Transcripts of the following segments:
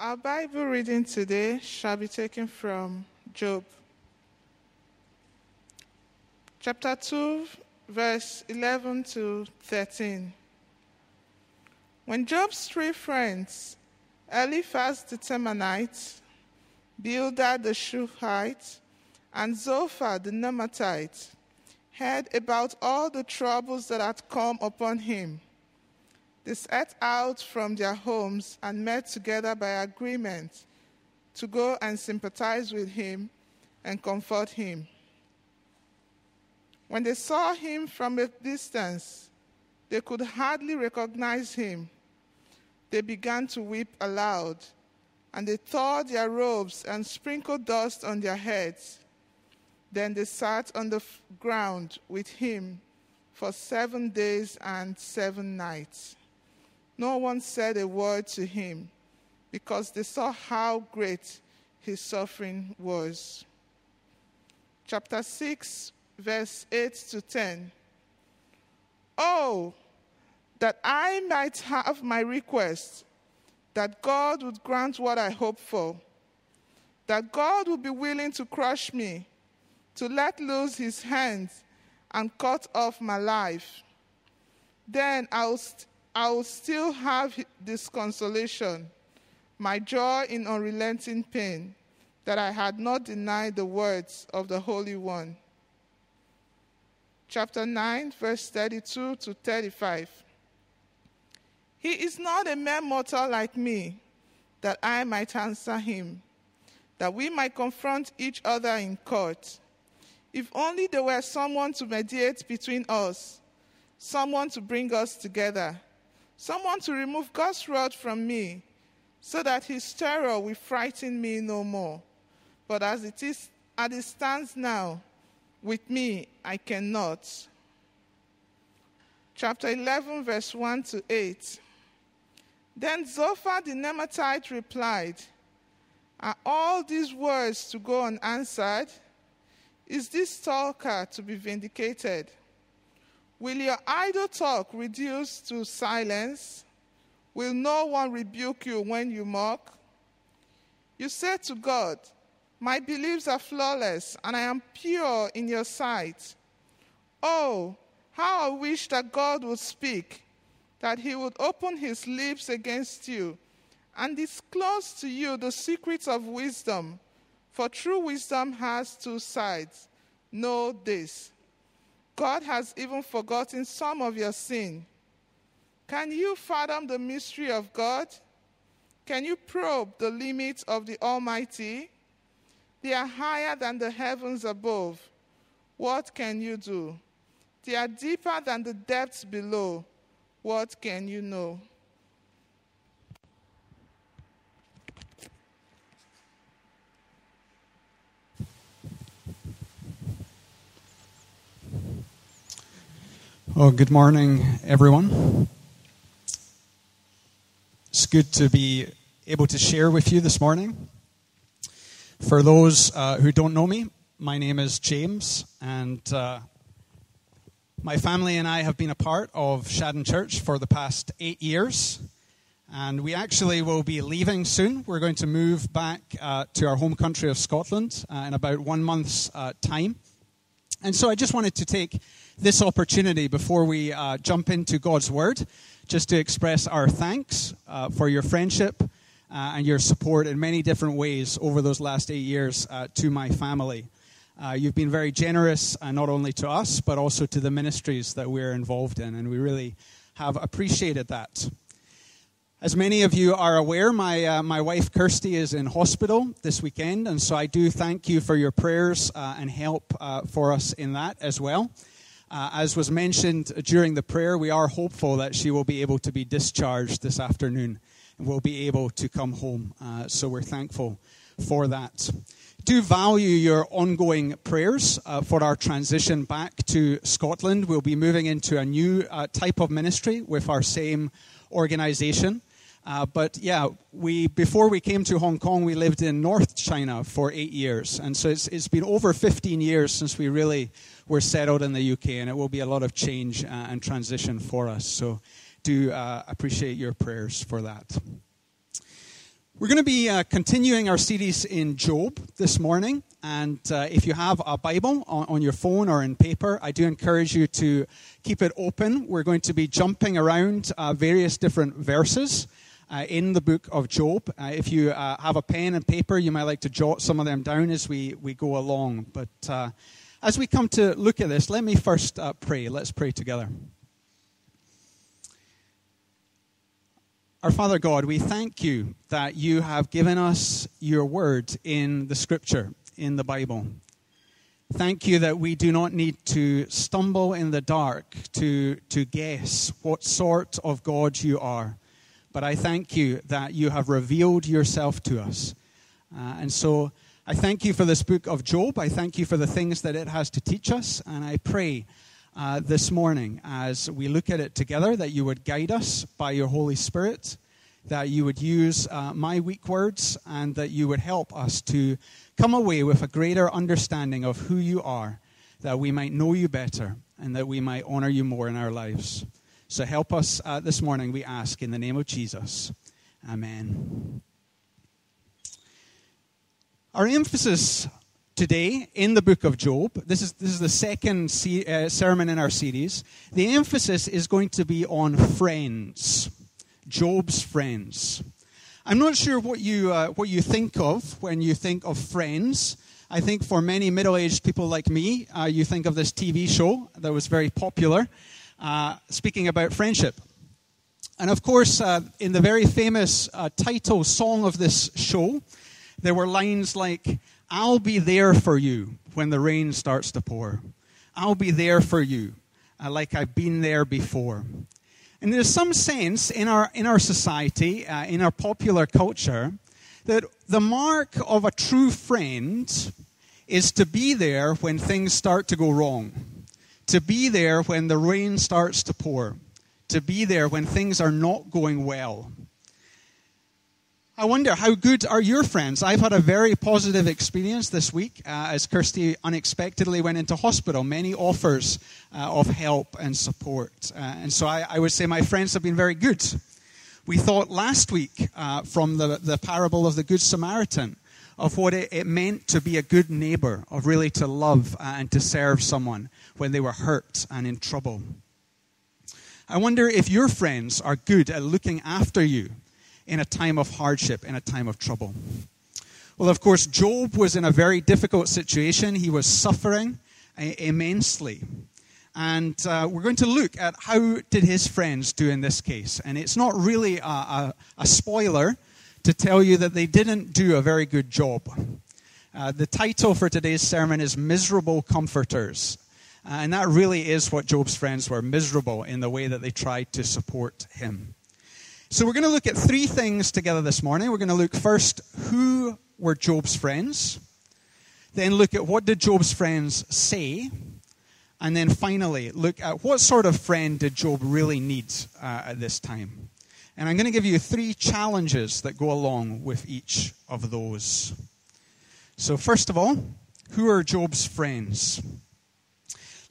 Our Bible reading today shall be taken from Job, chapter 2, verse 11 to 13. When Job's three friends, Eliphaz the Temanite, Bildad the Shuhite, and Zophar the Naamathite, heard about all the troubles that had come upon him, they set out from their homes and met together by agreement to go and sympathize with him and comfort him. When they saw him from a distance, they could hardly recognize him. They began to weep aloud, and they tore their robes and sprinkled dust on their heads. Then they sat on the ground with him for seven days and seven nights. No one said a word to him because they saw how great his suffering was. Chapter 6, verse 8 to 10. Oh, that I might have my request, that God would grant what I hope for, that God would be willing to crush me, to let loose his hands and cut off my life. Then I will, st- I will still have this consolation, my joy in unrelenting pain, that I had not denied the words of the Holy One. Chapter 9, verse 32 to 35. He is not a mere mortal like me, that I might answer him, that we might confront each other in court. If only there were someone to mediate between us, someone to bring us together someone to remove God's rod from me, so that his terror will frighten me no more. But as it is, as it stands now, with me I cannot. Chapter 11, verse 1 to 8. Then Zophar the Naamathite replied, Are all these words to go unanswered? Is this talker to be vindicated? Will your idle talk reduce to silence? Will no one rebuke you when you mock? You say to God, My beliefs are flawless, and I am pure in your sight. Oh, how I wish that God would speak, that he would open his lips against you and disclose to you the secrets of wisdom. For true wisdom has two sides. Know this God has even forgotten some of your sin. Can you fathom the mystery of God? Can you probe the limits of the Almighty? They are higher than the heavens above. What can you do? They are deeper than the depths below. What can you know? Well, good morning, everyone. It's good to be able to share with you this morning. For those uh, who don't know me, my name is James, and uh, my family and I have been a part of Shadden Church for the past eight years. And we actually will be leaving soon. We're going to move back uh, to our home country of Scotland uh, in about one month's uh, time. And so I just wanted to take this opportunity before we uh, jump into God's Word, just to express our thanks uh, for your friendship uh, and your support in many different ways over those last eight years uh, to my family. Uh, you've been very generous, not only to us, but also to the ministries that we're involved in, and we really have appreciated that. As many of you are aware, my, uh, my wife Kirsty is in hospital this weekend, and so I do thank you for your prayers uh, and help uh, for us in that as well. Uh, as was mentioned during the prayer, we are hopeful that she will be able to be discharged this afternoon and will be able to come home. Uh, so we're thankful for that. Do value your ongoing prayers uh, for our transition back to Scotland. We'll be moving into a new uh, type of ministry with our same organization. Uh, but yeah, we before we came to Hong Kong, we lived in North China for eight years, and so it's, it's been over 15 years since we really were settled in the UK, and it will be a lot of change uh, and transition for us. So, do uh, appreciate your prayers for that. We're going to be uh, continuing our series in Job this morning. And uh, if you have a Bible on, on, your phone or in paper, I do encourage you to keep it open. We're going to be jumping around uh, various different verses uh, in the book of Job. If you have a pen and paper, you might like to jot some of them down as we, we go along. But as we come to look at this, let me first pray. Let's pray together. Our Father God, we thank you that you have given us your word in the scripture, in the Bible. Thank you that we do not need to stumble in the dark to, to guess what sort of God you are. But I thank you that you have revealed yourself to us. Uh, and so I thank you for this book of Job. I thank you for the things that it has to teach us. And I pray uh, this morning as we look at it together, that you would guide us by your Holy Spirit, that you would use uh, my weak words, and that you would help us to come away with a greater understanding of who you are, that we might know you better, and that we might honor you more in our lives. So help us uh, this morning, we ask, in the name of Jesus. Amen. Our emphasis today in the book of Job. This is, this is the second se- uh, sermon in our series. The emphasis is going to be on friends, Job's friends. I'm not sure what you, uh, what you think of when you think of friends. I think for many middle aged people like me, uh, you think of this TV show that was very popular, uh, speaking about friendship. And of course, uh, in the very famous uh, title song of this show, there were lines like, I'll be there for you when the rain starts to pour. I'll be there for you, uh, like I've been there before. And there's some sense in our, in our society, uh, in our popular culture, that the mark of a true friend is to be there when things start to go wrong, to be there when the rain starts to pour, to be there when things are not going well. I wonder, how good are your friends? I've had a very positive experience this week uh, as Kirsty unexpectedly went into hospital. Many offers uh, of help and support. Uh, and so I, I, would say my friends have been very good. We thought last week uh, from the, the parable of the Good Samaritan of what it, it, meant to be a good neighbor, of really to love uh, and to serve someone when they were hurt and in trouble. I wonder if your friends are good at looking after you in a time of hardship, in a time of trouble. Well, of course, Job was in a very difficult situation. He was suffering immensely. And uh, we're going to look at how did his friends do in this case. And it's not really a, a, a spoiler to tell you that they didn't do a very good job. Uh, the title for today's sermon is Miserable Comforters. Uh, and that really is what Job's friends were miserable in the way that they tried to support him. So we're going to look at three things together this morning. We're going to look first who were Job's friends, then look at what did Job's friends say, and then finally look at what sort of friend did Job really need uh, at this time. And I'm going to give you three challenges that go along with each of those. So first of all, who are Job's friends?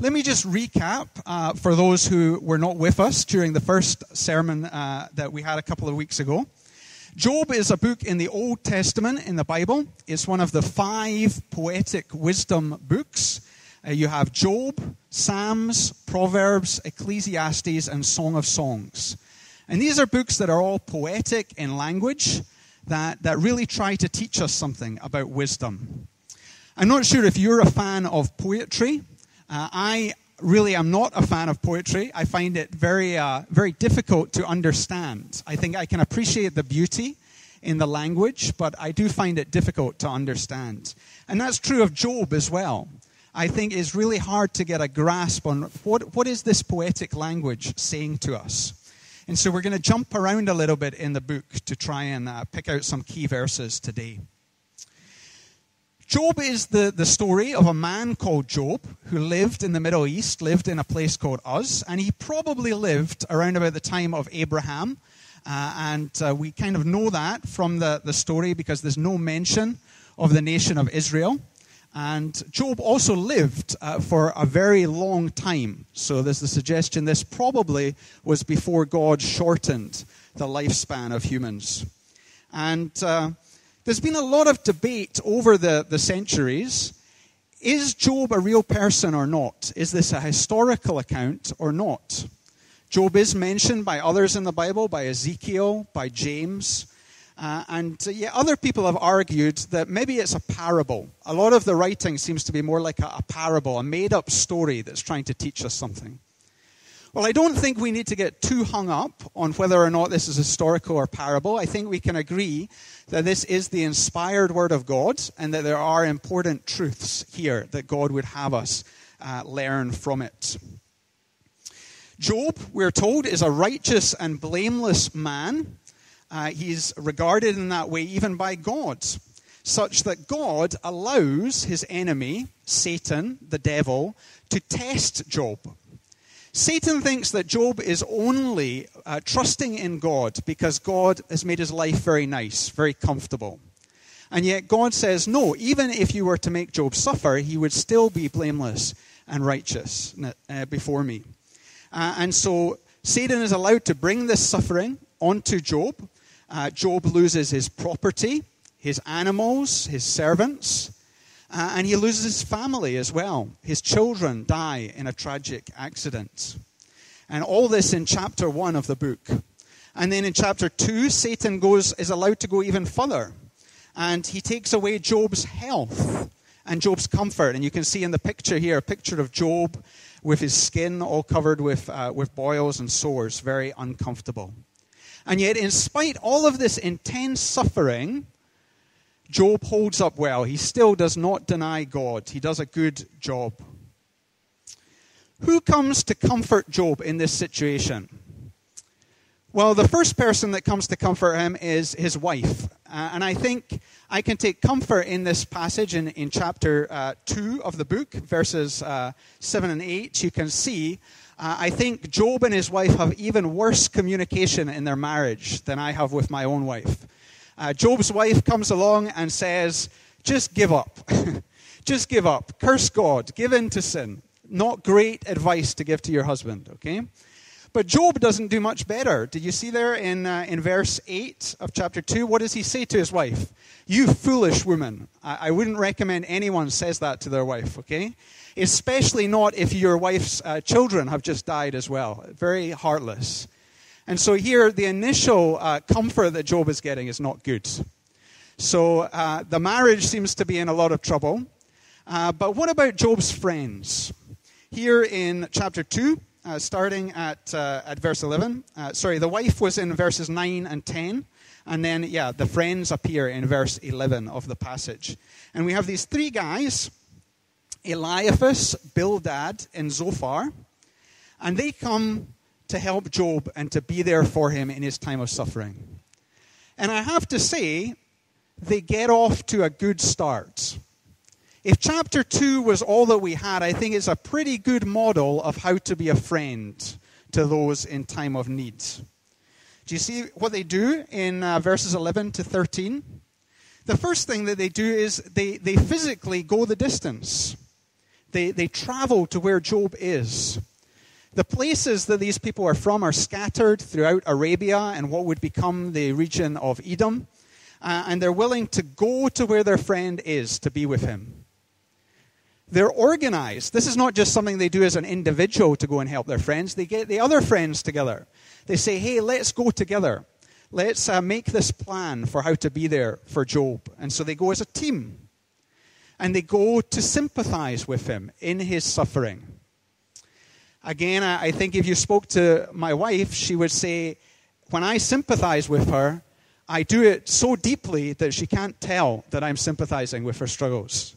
Let me just recap uh, for those who were not with us during the first sermon uh, that we had a couple of weeks ago. Job is a book in the Old Testament in the Bible. It's one of the five poetic wisdom books. Uh, you have Job, Psalms, Proverbs, Ecclesiastes, and Song of Songs. And these are books that are all poetic in language that, that really try to teach us something about wisdom. I'm not sure if you're a fan of poetry. Uh, I really am not a fan of poetry. I find it very, uh, very difficult to understand. I think I can appreciate the beauty in the language, but I do find it difficult to understand. And that's true of Job as well. I think it's really hard to get a grasp on what, what is this poetic language saying to us. And so we're going to jump around a little bit in the book to try and uh, pick out some key verses today. Job is the, the story of a man called Job who lived in the Middle East, lived in a place called Uz, and he probably lived around about the time of Abraham. Uh, and uh, we kind of know that from the, the story because there's no mention of the nation of Israel. And Job also lived uh, for a very long time. So there's the suggestion this probably was before God shortened the lifespan of humans. And uh, there's been a lot of debate over the, the centuries. Is Job a real person or not? Is this a historical account or not? Job is mentioned by others in the Bible, by Ezekiel, by James. Uh, and uh, other people have argued that maybe it's a parable. A lot of the writing seems to be more like a, a parable, a made up story that's trying to teach us something. Well, I don't think we need to get too hung up on whether or not this is historical or parable. I think we can agree that this is the inspired word of God and that there are important truths here that God would have us uh, learn from it. Job, we're told, is a righteous and blameless man. Uh, he's regarded in that way even by God, such that God allows his enemy, Satan, the devil, to test Job. Satan thinks that Job is only uh, trusting in God because God has made his life very nice, very comfortable. And yet God says, no, even if you were to make Job suffer, he would still be blameless and righteous uh, before me. Uh, and so Satan is allowed to bring this suffering onto Job. Uh, Job loses his property, his animals, his servants, uh, and he loses his family as well. His children die in a tragic accident. And all this in chapter 1 of the book. And then in chapter 2, Satan goes, is allowed to go even further. And he takes away Job's health and Job's comfort. And you can see in the picture here a picture of Job with his skin all covered with, uh, with boils and sores, very uncomfortable. And yet, in spite all of this intense suffering, Job holds up well. He still does not deny God. He does a good job. Who comes to comfort Job in this situation? Well, the first person that comes to comfort him is his wife. Uh, and I think I can take comfort in this passage in, in chapter uh, 2 of the book, verses uh, 7 and 8. You can see, uh, I think Job and his wife have even worse communication in their marriage than I have with my own wife. Uh, Job's wife comes along and says, Just give up. Just give up. Curse God. Give in to sin. Not great advice to give to your husband, okay? But Job doesn't do much better. Did you see there in, uh, in verse 8 of chapter 2? What does he say to his wife? You foolish woman. I, I wouldn't recommend anyone says that to their wife, okay? Especially not if your wife's uh, children have just died as well. Very heartless. And so here, the initial uh, comfort that Job is getting is not good. So uh, the marriage seems to be in a lot of trouble. Uh, but what about Job's friends? Here in chapter 2, uh, starting at, uh, at verse 11. Uh, sorry, the wife was in verses 9 and 10. And then, yeah, the friends appear in verse 11 of the passage. And we have these three guys Eliphaz, Bildad, and Zophar. And they come to help Job and to be there for him in his time of suffering. And I have to say, they get off to a good start. If chapter 2 was all that we had, I think it's a pretty good model of how to be a friend to those in time of need. Do you see what they do in uh, verses 11 to 13? The first thing that they do is they, they physically go the distance. They, they travel to where Job is. The places that these people are from are scattered throughout Arabia and what would become the region of Edom. Uh, and they're willing to go to where their friend is to be with him. They're organized. This is not just something they do as an individual to go and help their friends. They get the other friends together. They say, hey, let's go together. Let's uh, make this plan for how to be there for Job. And so they go as a team. And they go to sympathize with him in his suffering. Again, I think if you spoke to my wife, she would say, when I sympathize with her, I do it so deeply that she can't tell that I'm sympathizing with her struggles.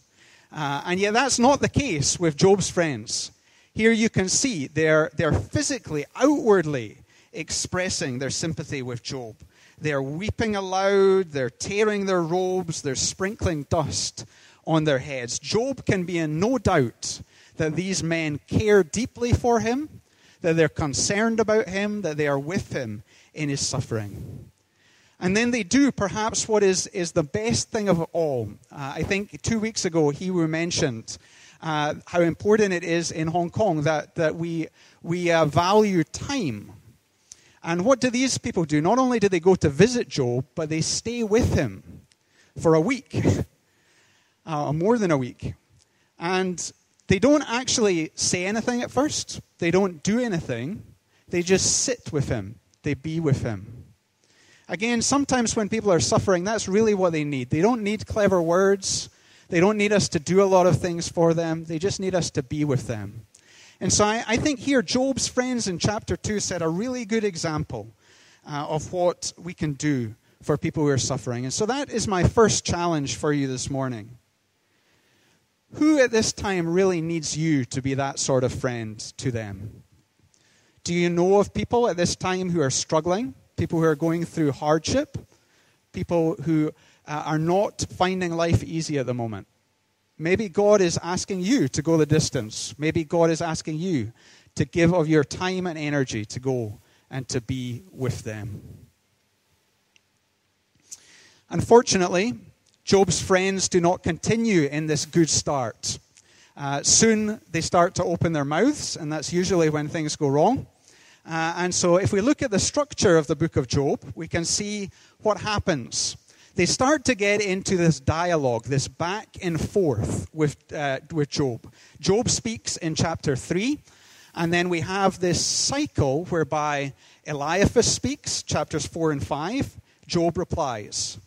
Uh, and yet, that's not the case with Job's friends. Here you can see they're, they're physically, outwardly expressing their sympathy with Job. They're weeping aloud, they're tearing their robes, they're sprinkling dust on their heads. Job can be in no doubt that these men care deeply for him, that they're concerned about him, that they are with him in his suffering. And then they do perhaps what is, is the best thing of all. Uh, I think two weeks ago, he mentioned uh, how important it is in Hong Kong that, that we, we uh, value time. And what do these people do? Not only do they go to visit Job, but they stay with him for a week, uh, more than a week. And they don't actually say anything at first, they don't do anything. They just sit with him, they be with him. Again, sometimes when people are suffering, that's really what they need. They don't need clever words. They don't need us to do a lot of things for them. They just need us to be with them. And so I, I think here, Job's friends in chapter 2 set a really good example uh, of what we can do for people who are suffering. And so that is my first challenge for you this morning. Who at this time really needs you to be that sort of friend to them? Do you know of people at this time who are struggling? People who are going through hardship? People who uh, are not finding life easy at the moment? Maybe God is asking you to go the distance. Maybe God is asking you to give of your time and energy to go and to be with them. Unfortunately, Job's friends do not continue in this good start. Uh, soon they start to open their mouths, and that's usually when things go wrong. Uh, and so, if we look at the structure of the book of Job, we can see what happens. They start to get into this dialogue, this back and forth with, uh, with Job. Job speaks in chapter 3, and then we have this cycle whereby Eliphaz speaks, chapters 4 and 5, Job replies.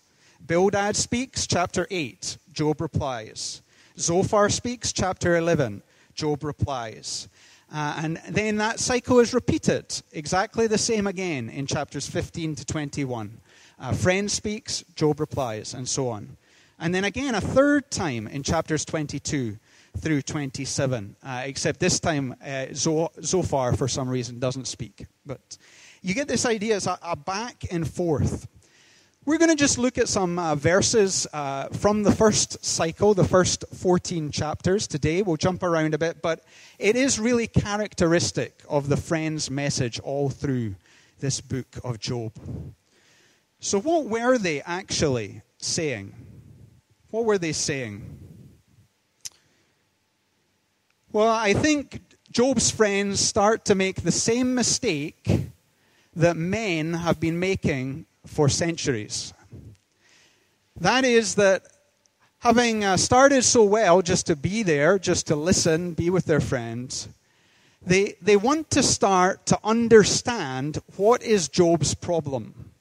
Bildad speaks, chapter 8, Job replies. Zophar speaks, chapter 11, Job replies. Uh, and then that cycle is repeated, exactly the same again in chapters 15 to 21. A friend speaks, Job replies, and so on. And then again, a third time in chapters 22 through 27, uh, except this time uh, Zophar, for some reason, doesn't speak. But you get this idea as a, a back and forth. We're going to just look at some uh, verses uh, from the first cycle, the first 14 chapters today. We'll jump around a bit, but it is really characteristic of the friend's message all through this book of Job. So, what were they actually saying? What were they saying? Well, I think Job's friends start to make the same mistake that men have been making for centuries. That is, that having uh, started so well just to be there, just to listen, be with their friends, they, they want to start to understand what is Job's problem.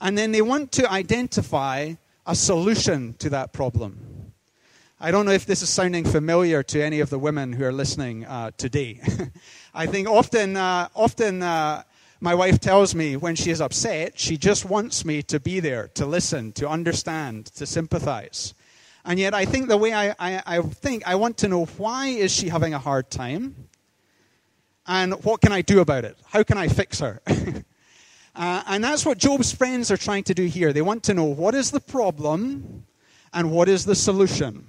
And then they want to identify a solution to that problem. I don't know if this is sounding familiar to any of the women who are listening uh, today. I think often, uh, often uh, my wife tells me when she is upset, she just wants me to be there, to listen, to understand, to sympathize. And yet, I think the way I, I, I think, I want to know why is she having a hard time? And what can I do about it? How can I fix her? uh, and that's what Job's friends are trying to do here. They want to know what is the problem and what is the solution.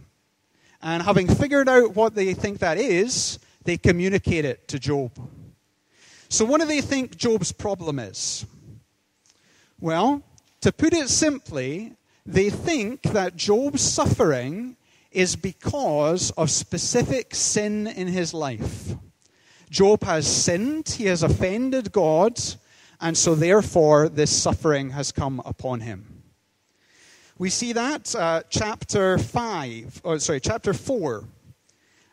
And having figured out what they think that is, they communicate it to Job. So, what do they think Job's problem is? Well, to put it simply, they think that Job's suffering is because of specific sin in his life. Job has sinned, he has offended God, and so therefore this suffering has come upon him. We see that uh, chapter 5, or sorry, chapter 4,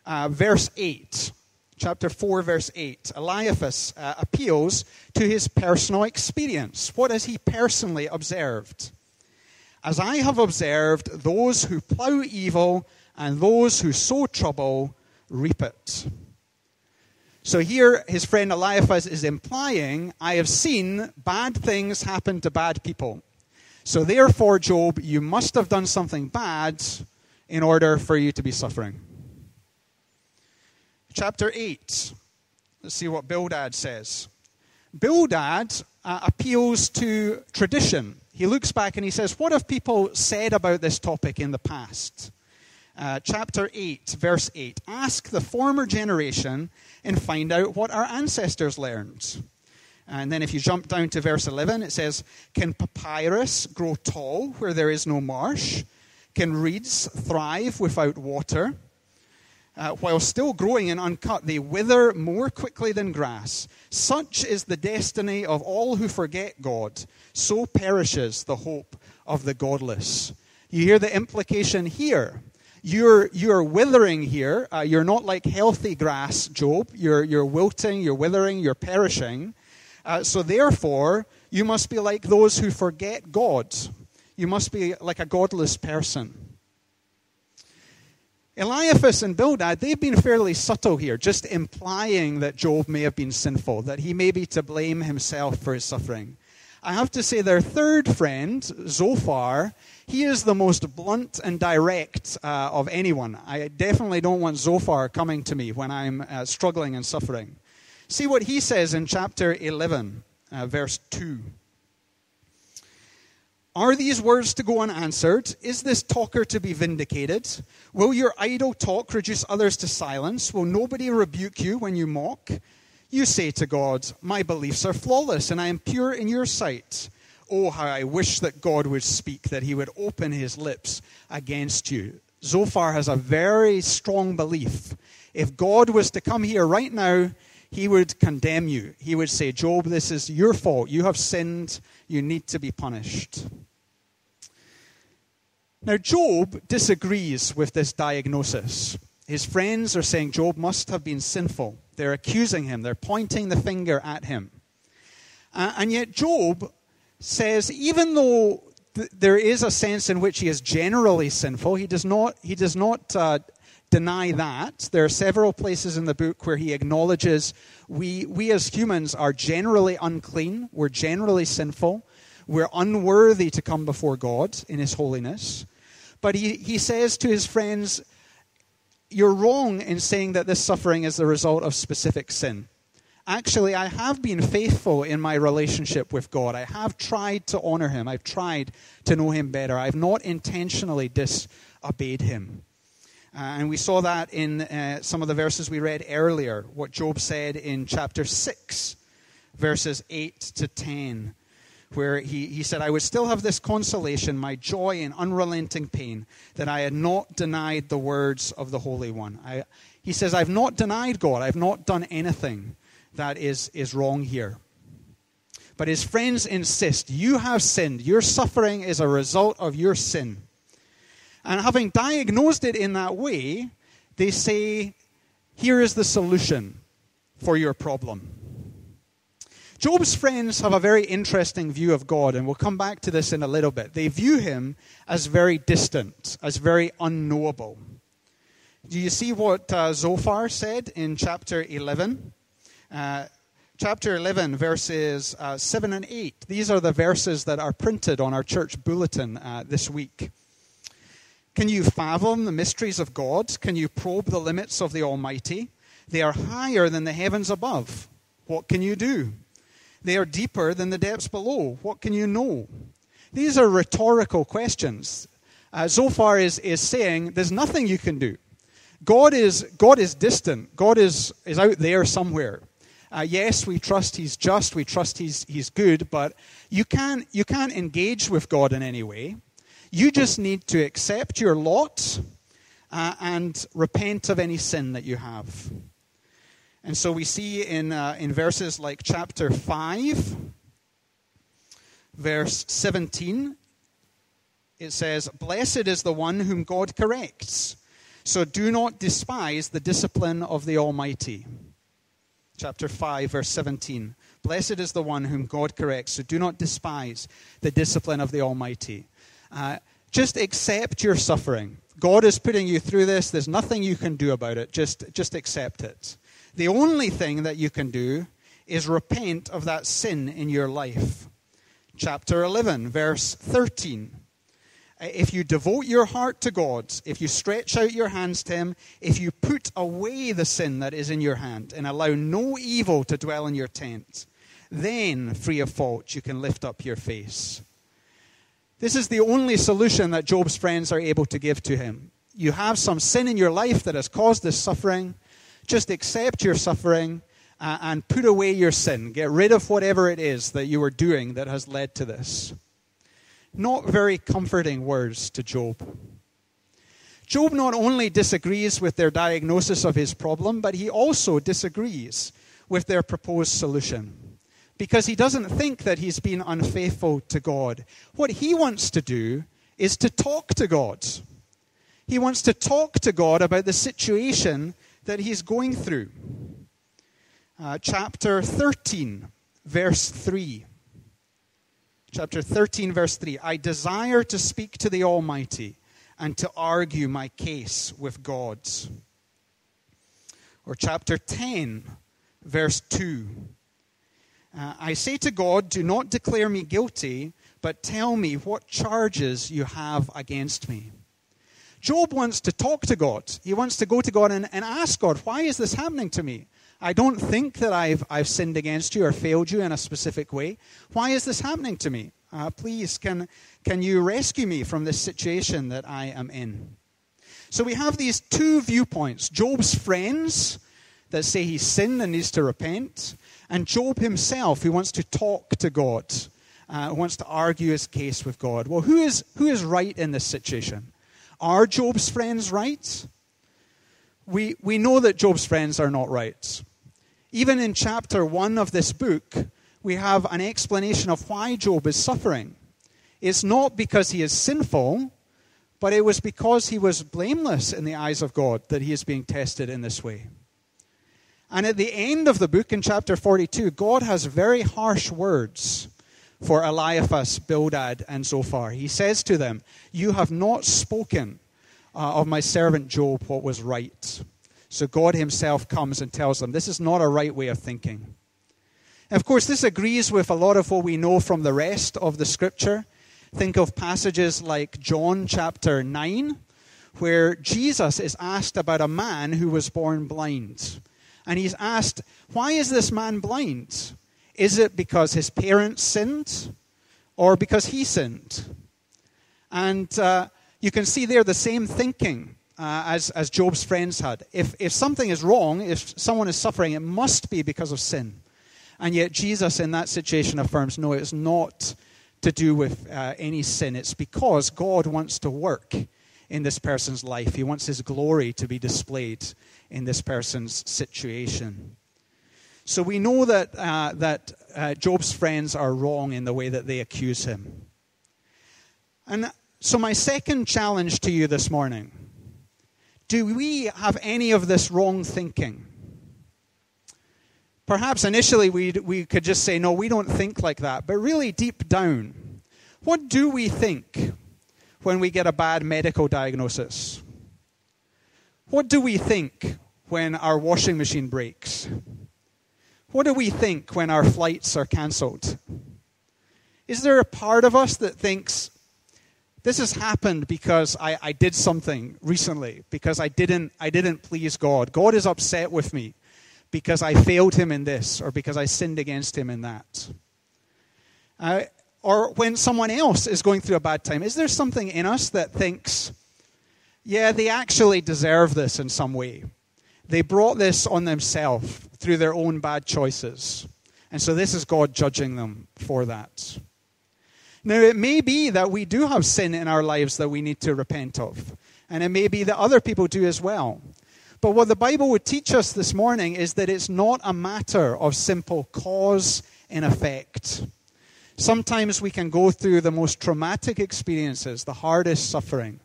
uh, verse 8 chapter 4, verse 8, Eliphaz uh, appeals to his personal experience. What has he personally observed? As I have observed, those who plough evil and those who sow trouble reap it. So here, his friend Eliphaz is implying, I have seen bad things happen to bad people. So therefore, Job, you must have done something bad in order for you to be suffering. Chapter 8. Let's see what Bildad says. Bildad uh, appeals to tradition. He looks back and he says, What have people said about this topic in the past? Uh, chapter 8, verse 8. Ask the former generation and find out what our ancestors learned. And then if you jump down to verse 11, it says, Can papyrus grow tall where there is no marsh? Can reeds thrive without water? Uh, while still growing and uncut, they wither more quickly than grass. Such is the destiny of all who forget God. So perishes the hope of the godless. You hear the implication here. You're, you're withering here. Uh, you're not like healthy grass, Job. You're, you're wilting, you're withering, you're perishing. Uh, so therefore, you must be like those who forget God. You must be like a godless person. Eliphaz and Bildad, they've been fairly subtle here, just implying that Job may have been sinful, that he may be to blame himself for his suffering. I have to say, their third friend, Zophar, he is the most blunt and direct uh, of anyone. I definitely don't want Zophar coming to me when I'm uh, struggling and suffering. See what he says in chapter 11, uh, verse 2. Are these words to go unanswered? Is this talker to be vindicated? Will your idle talk reduce others to silence? Will nobody rebuke you when you mock? You say to God, My beliefs are flawless, and I am pure in your sight. Oh, how I wish that God would speak, that he would open his lips against you. Zophar has a very strong belief. If God was to come here right now, he would condemn you. He would say, Job, this is your fault. You have sinned. You need to be punished. Now, Job disagrees with this diagnosis. His friends are saying Job must have been sinful. They're accusing him, they're pointing the finger at him. Uh, and yet, Job says, even though th- there is a sense in which he is generally sinful, he does not, he does not uh, deny that. There are several places in the book where he acknowledges we, we as humans are generally unclean, we're generally sinful, we're unworthy to come before God in his holiness. But he, he says to his friends, You're wrong in saying that this suffering is the result of specific sin. Actually, I have been faithful in my relationship with God. I have tried to honor him. I've tried to know him better. I've not intentionally disobeyed him. Uh, and we saw that in uh, some of the verses we read earlier, what Job said in chapter 6, verses 8 to 10, where he, he said, I would still have this consolation, my joy in unrelenting pain, that I had not denied the words of the Holy One. I, he says, I've not denied God, I've not done anything that is, is wrong here. But his friends insist, You have sinned. Your suffering is a result of your sin. And having diagnosed it in that way, they say, Here is the solution for your problem. Job's friends have a very interesting view of God, and we'll come back to this in a little bit. They view him as very distant, as very unknowable. Do you see what uh, Zophar said in chapter 11? Uh, chapter 11, verses uh, 7 and 8. These are the verses that are printed on our church bulletin uh, this week. Can you fathom the mysteries of God? Can you probe the limits of the Almighty? They are higher than the heavens above. What can you do? They are deeper than the depths below. What can you know? These are rhetorical questions. Uh, Zophar is, is saying there's nothing you can do. God is, God is distant. God is, is out there somewhere. Uh, yes, we trust He's just, we trust He's, he's good, but you can't, you can't engage with God in any way. You just need to accept your lot uh, and repent of any sin that you have. And so we see in, uh, in verses like chapter 5, verse 17, it says, Blessed is the one whom God corrects. So do not despise the discipline of the Almighty. Chapter 5, verse 17. Blessed is the one whom God corrects. So do not despise the discipline of the Almighty. Uh, just accept your suffering. God is putting you through this. There's nothing you can do about it. Just, just accept it. The only thing that you can do is repent of that sin in your life. Chapter 11, verse 13. If you devote your heart to God, if you stretch out your hands to Him, if you put away the sin that is in your hand and allow no evil to dwell in your tent, then, free of fault, you can lift up your face. This is the only solution that Job's friends are able to give to him. You have some sin in your life that has caused this suffering. Just accept your suffering uh, and put away your sin. Get rid of whatever it is that you are doing that has led to this. Not very comforting words to Job. Job not only disagrees with their diagnosis of his problem, but he also disagrees with their proposed solution because he doesn't think that he's been unfaithful to God. What he wants to do is to talk to God. He wants to talk to God about the situation that he's going through. Uh, chapter 13, verse 3. Chapter 13, verse 3. I desire to speak to the Almighty and to argue my case with God. Or chapter 10, verse 2. Uh, I say to God, Do not declare me guilty, but tell me what charges you have against me. Job wants to talk to God. He wants to go to God and, and ask God, Why is this happening to me? I don't think that I've, I've sinned against you or failed you in a specific way. Why is this happening to me? Uh, please, can, can you rescue me from this situation that I am in? So we have these two viewpoints Job's friends that say he's sinned and needs to repent, and Job himself who wants to talk to God, uh, wants to argue his case with God. Well, who is, who is right in this situation? Are Job's friends right? We, we know that Job's friends are not right. Even in chapter 1 of this book, we have an explanation of why Job is suffering. It's not because he is sinful, but it was because he was blameless in the eyes of God that he is being tested in this way. And at the end of the book, in chapter 42, God has very harsh words for Eliphaz, Bildad, and Zophar. He says to them, You have not spoken uh, of my servant Job what was right. So God himself comes and tells them, This is not a right way of thinking. And of course, this agrees with a lot of what we know from the rest of the scripture. Think of passages like John chapter 9, where Jesus is asked about a man who was born blind. And he's asked, Why is this man blind? Is it because his parents sinned or because he sinned? And uh, you can see there the same thinking uh, as, as Job's friends had. If, if something is wrong, if someone is suffering, it must be because of sin. And yet, Jesus in that situation affirms no, it's not to do with uh, any sin. It's because God wants to work in this person's life. He wants his glory to be displayed in this person's situation. So we know that, uh, that uh, Job's friends are wrong in the way that they accuse him. And so, my second challenge to you this morning do we have any of this wrong thinking? Perhaps initially we we could just say, no, we don't think like that. But really, deep down, what do we think when we get a bad medical diagnosis? What do we think when our washing machine breaks? What do we think when our flights are cancelled? Is there a part of us that thinks, this has happened because I, I, did something recently, because I didn't, I didn't please God. God is upset with me because I failed him in this or because I sinned against him in that. Uh, or when someone else is going through a bad time, is there something in us that thinks, yeah, they actually deserve this in some way? They brought this on themselves through their own bad choices. And so this is God judging them for that. Now, it may be that we do have sin in our lives that we need to repent of. And it may be that other people do as well. But what the Bible would teach us this morning is that it's not a matter of simple cause and effect. Sometimes we can go through the most traumatic experiences, the hardest suffering,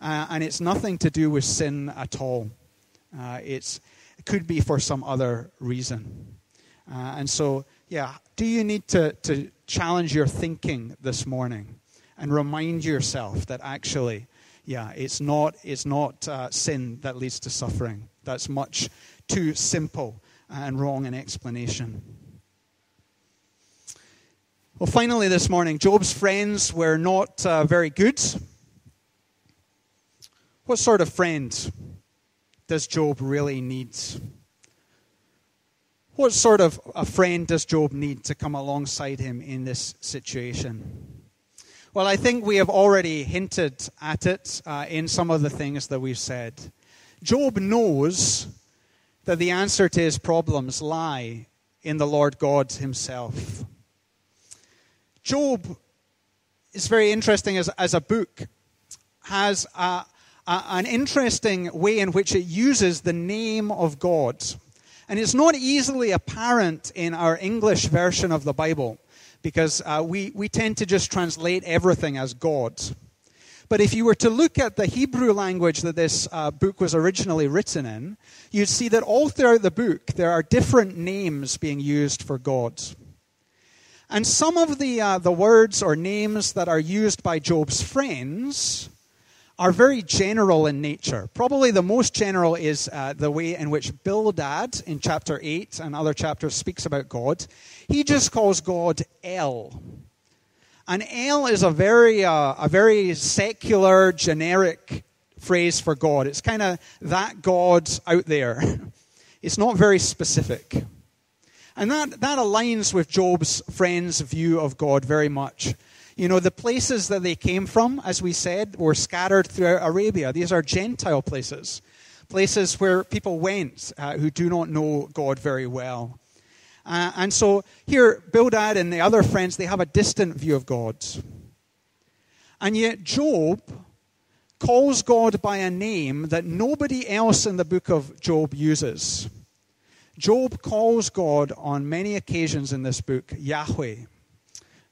uh, and it's nothing to do with sin at all. Uh, it could be for some other reason. Uh, and so, yeah, do you need to, to challenge your thinking this morning and remind yourself that actually, yeah, it's not, it's not uh, sin that leads to suffering. That's much too simple and wrong an explanation. Well, finally, this morning, Job's friends were not uh, very good. What sort of friend does Job really need? What sort of a friend does Job need to come alongside him in this situation? Well, I think we have already hinted at it uh, in some of the things that we've said. Job knows that the answer to his problems lie in the Lord God himself. Job is very interesting as, as a book, has a, an interesting way in which it uses the name of God. And it's not easily apparent in our English version of the Bible because uh, we, we tend to just translate everything as God. But if you were to look at the Hebrew language that this uh, book was originally written in, you'd see that all throughout the book there are different names being used for God. And some of the, uh, the words or names that are used by Job's friends are very general in nature. Probably the most general is uh, the way in which Bildad in chapter 8 and other chapters speaks about God. He just calls God El. And El is a very, uh, a very secular, generic phrase for God. It's kind of that God out there. It's not very specific. And that, that aligns with Job's friends' view of God very much. You know, the places that they came from, as we said, were scattered throughout Arabia. These are Gentile places, places where people went uh, who do not know God very well. Uh, and so here, Bildad and the other friends, they have a distant view of God. And yet, Job calls God by a name that nobody else in the book of Job uses. Job calls God on many occasions in this book Yahweh.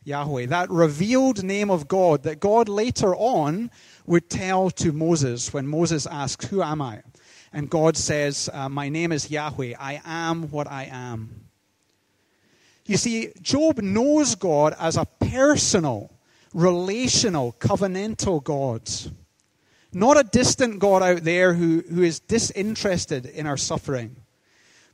Yahweh, that revealed name of God that God later on would tell to Moses when Moses asks, Who am I? And God says, uh, My name is Yahweh. I am what I am. You see, Job knows God as a personal, relational, covenantal God. Not a distant God out there who, who is disinterested in our suffering,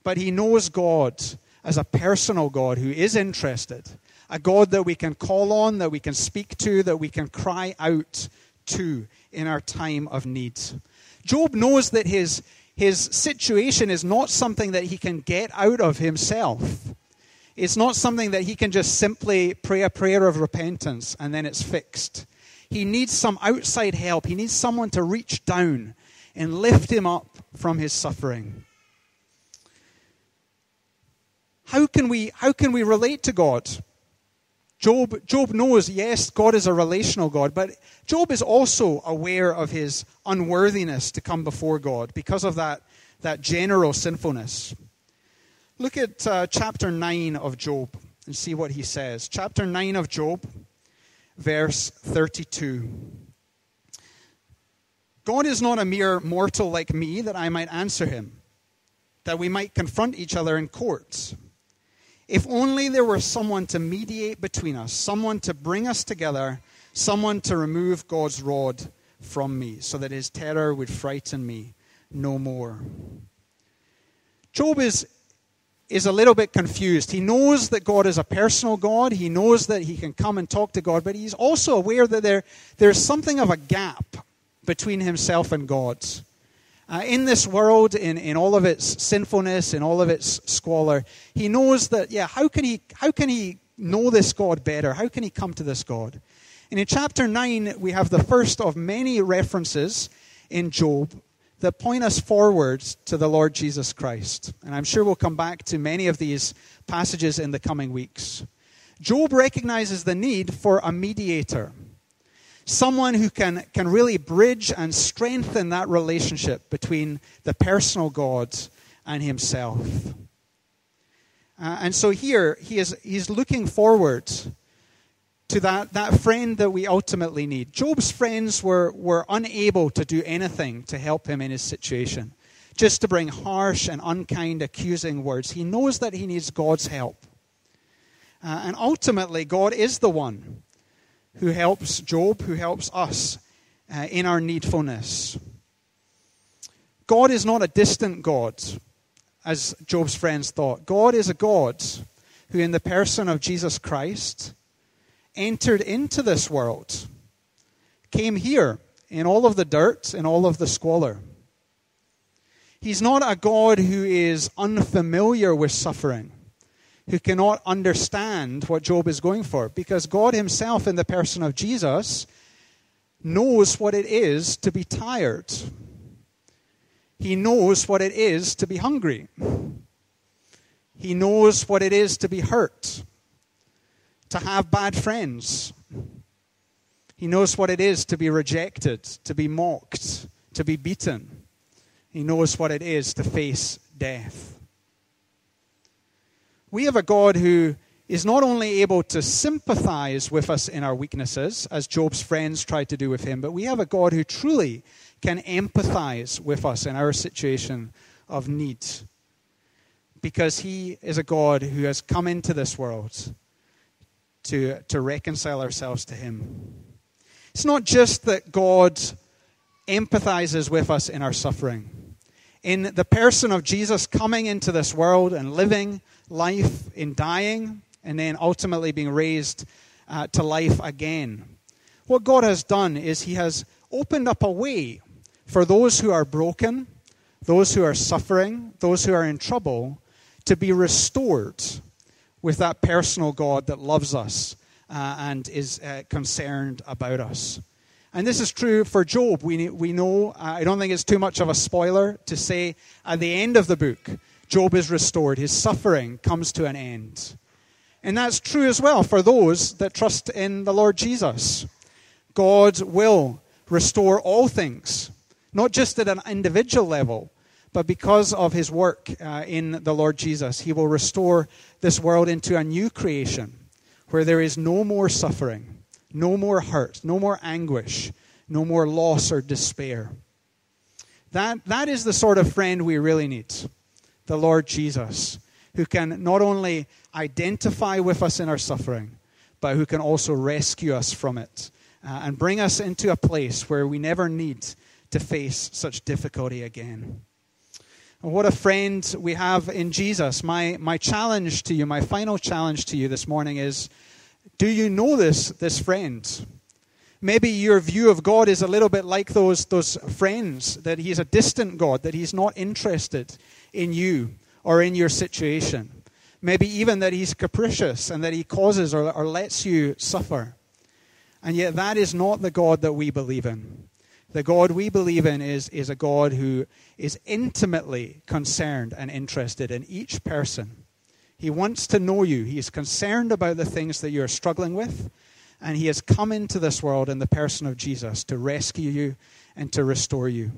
but he knows God as a personal God who is interested a God that we can call on, that we can speak to, that we can cry out to in our time of need. Job knows that his, his situation is not something that he can get out of himself. It's not something that he can just simply pray a prayer of repentance and then it's fixed. He needs some outside help. He needs someone to reach down and lift him up from his suffering. How can we, how can we relate to God? Job, Job knows, yes, God is a relational God, but Job is also aware of his unworthiness to come before God because of that, that general sinfulness. Look at uh, chapter 9 of Job and see what he says. Chapter 9 of Job, verse 32. God is not a mere mortal like me that I might answer him, that we might confront each other in courts. If only there were someone to mediate between us, someone to bring us together, someone to remove God's rod from me, so that his terror would frighten me no more. Job is, is a little bit confused. He knows that God is a personal God, he knows that he can come and talk to God, but he's also aware that there, there's something of a gap between himself and God. Uh, in this world, in, in all of its sinfulness, in all of its squalor, he knows that, yeah, how can he, how can he know this God better? How can he come to this God? And in chapter 9, we have the first of many references in Job that point us forwards to the Lord Jesus Christ. And I'm sure we'll come back to many of these passages in the coming weeks. Job recognizes the need for a mediator someone who can, can really bridge and strengthen that relationship between the personal God and himself. Uh, and so here, he is, he's looking forward to that, that friend that we ultimately need. Job's friends were, were unable to do anything to help him in his situation, just to bring harsh and unkind, accusing words. He knows that he needs God's help. Uh, and ultimately, God is the one who helps Job, who helps us uh, in our needfulness. God is not a distant God, as Job's friends thought. God is a God who, in the person of Jesus Christ, entered into this world, came here in all of the dirt, in all of the squalor. He's not a God who is unfamiliar with suffering who cannot understand what Job is going for because God Himself, in the person of Jesus, knows what it is to be tired. He knows what it is to be hungry. He knows what it is to be hurt, to have bad friends. He knows what it is to be rejected, to be mocked, to be beaten. He knows what it is to face death. We have a God who is not only able to sympathize with us in our weaknesses, as Job's friends tried to do with him, but we have a God who truly can empathize with us in our situation of need. Because he is a God who has come into this world to, to reconcile ourselves to him. It's not just that God empathizes with us in our suffering. In the person of Jesus coming into this world and living life in dying and then ultimately being raised uh, to life again. What God has done is He has opened up a way for those who are broken, those who are suffering, those who are in trouble, to be restored with that personal God that loves us uh, and is uh, concerned about us. And this is true for Job. We, we know, uh, I don't think it's too much of a spoiler to say at the end of the book, Job is restored. His suffering comes to an end. And that's true as well for those that trust in the Lord Jesus. God will restore all things, not just at an individual level, but because of his work uh, in the Lord Jesus, he will restore this world into a new creation where there is no more suffering, no more hurt, no more anguish, no more loss or despair. That, that is the sort of friend we really need the Lord Jesus, who can not only identify with us in our suffering, but who can also rescue us from it uh, and bring us into a place where we never need to face such difficulty again. What a friend we have in Jesus. My, my challenge to you, my final challenge to you this morning is do you know this, this friend? Maybe your view of God is a little bit like those, those friends, that He's a distant God, that He's not interested in you or in your situation. Maybe even that He's capricious and that He causes or, or lets you suffer. And yet, that is not the God that we believe in. The God we believe in is, is a God who is intimately concerned and interested in each person. He wants to know you. He is concerned about the things that you're struggling with. And He has come into this world in the person of Jesus to rescue you and to restore you.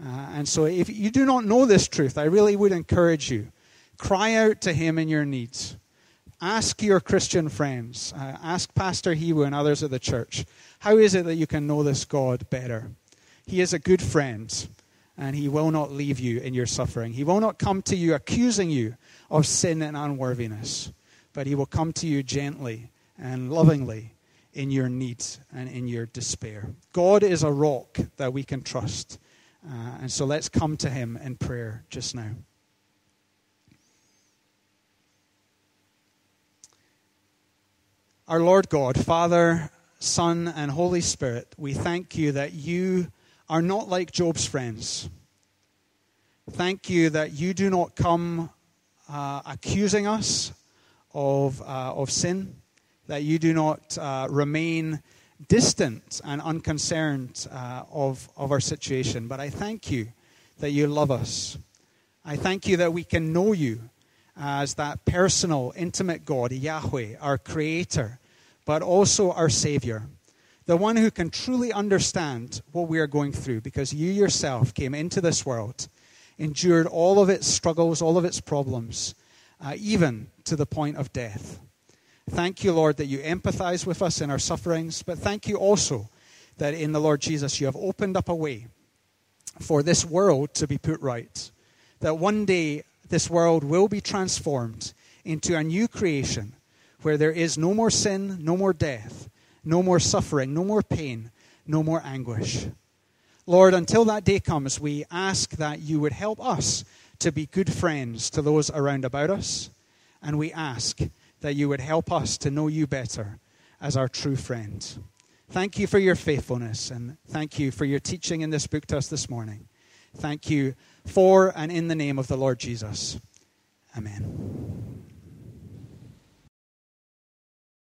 Uh, and so, if you do not know this truth, I really would encourage you cry out to Him in your needs. Ask your Christian friends, uh, ask Pastor Hewu and others of the church how is it that you can know this God better? He is a good friend, and He will not leave you in your suffering. He will not come to you accusing you of sin and unworthiness, but He will come to you gently and lovingly in your needs and in your despair. God is a rock that we can trust. Uh, and so let's come to Him in prayer just now. Our Lord God, Father, Son, and Holy Spirit, we thank you that you are not like Job's friends. Thank you that you do not come uh, accusing us of, uh, of sin, that you do not uh, remain distant and unconcerned uh, of, of our situation. But I thank you that you love us. I thank you that we can know you as that personal, intimate God, Yahweh, our Creator but also our Savior, the one who can truly understand what we are going through, because you yourself came into this world, endured all of its struggles, all of its problems, uh, even to the point of death. Thank you, Lord, that you empathize with us in our sufferings, but thank you also that in the Lord Jesus you have opened up a way for this world to be put right. That one day this world will be transformed into a new creation where there is no more sin, no more death, no more suffering, no more pain, no more anguish. Lord, until that day comes, we ask that you would help us to be good friends to those around about us, and we ask that you would help us to know you better as our true friend. Thank you for your faithfulness, and thank you for your teaching in this book to us this morning. Thank you for and in the name of the Lord Jesus. Amen.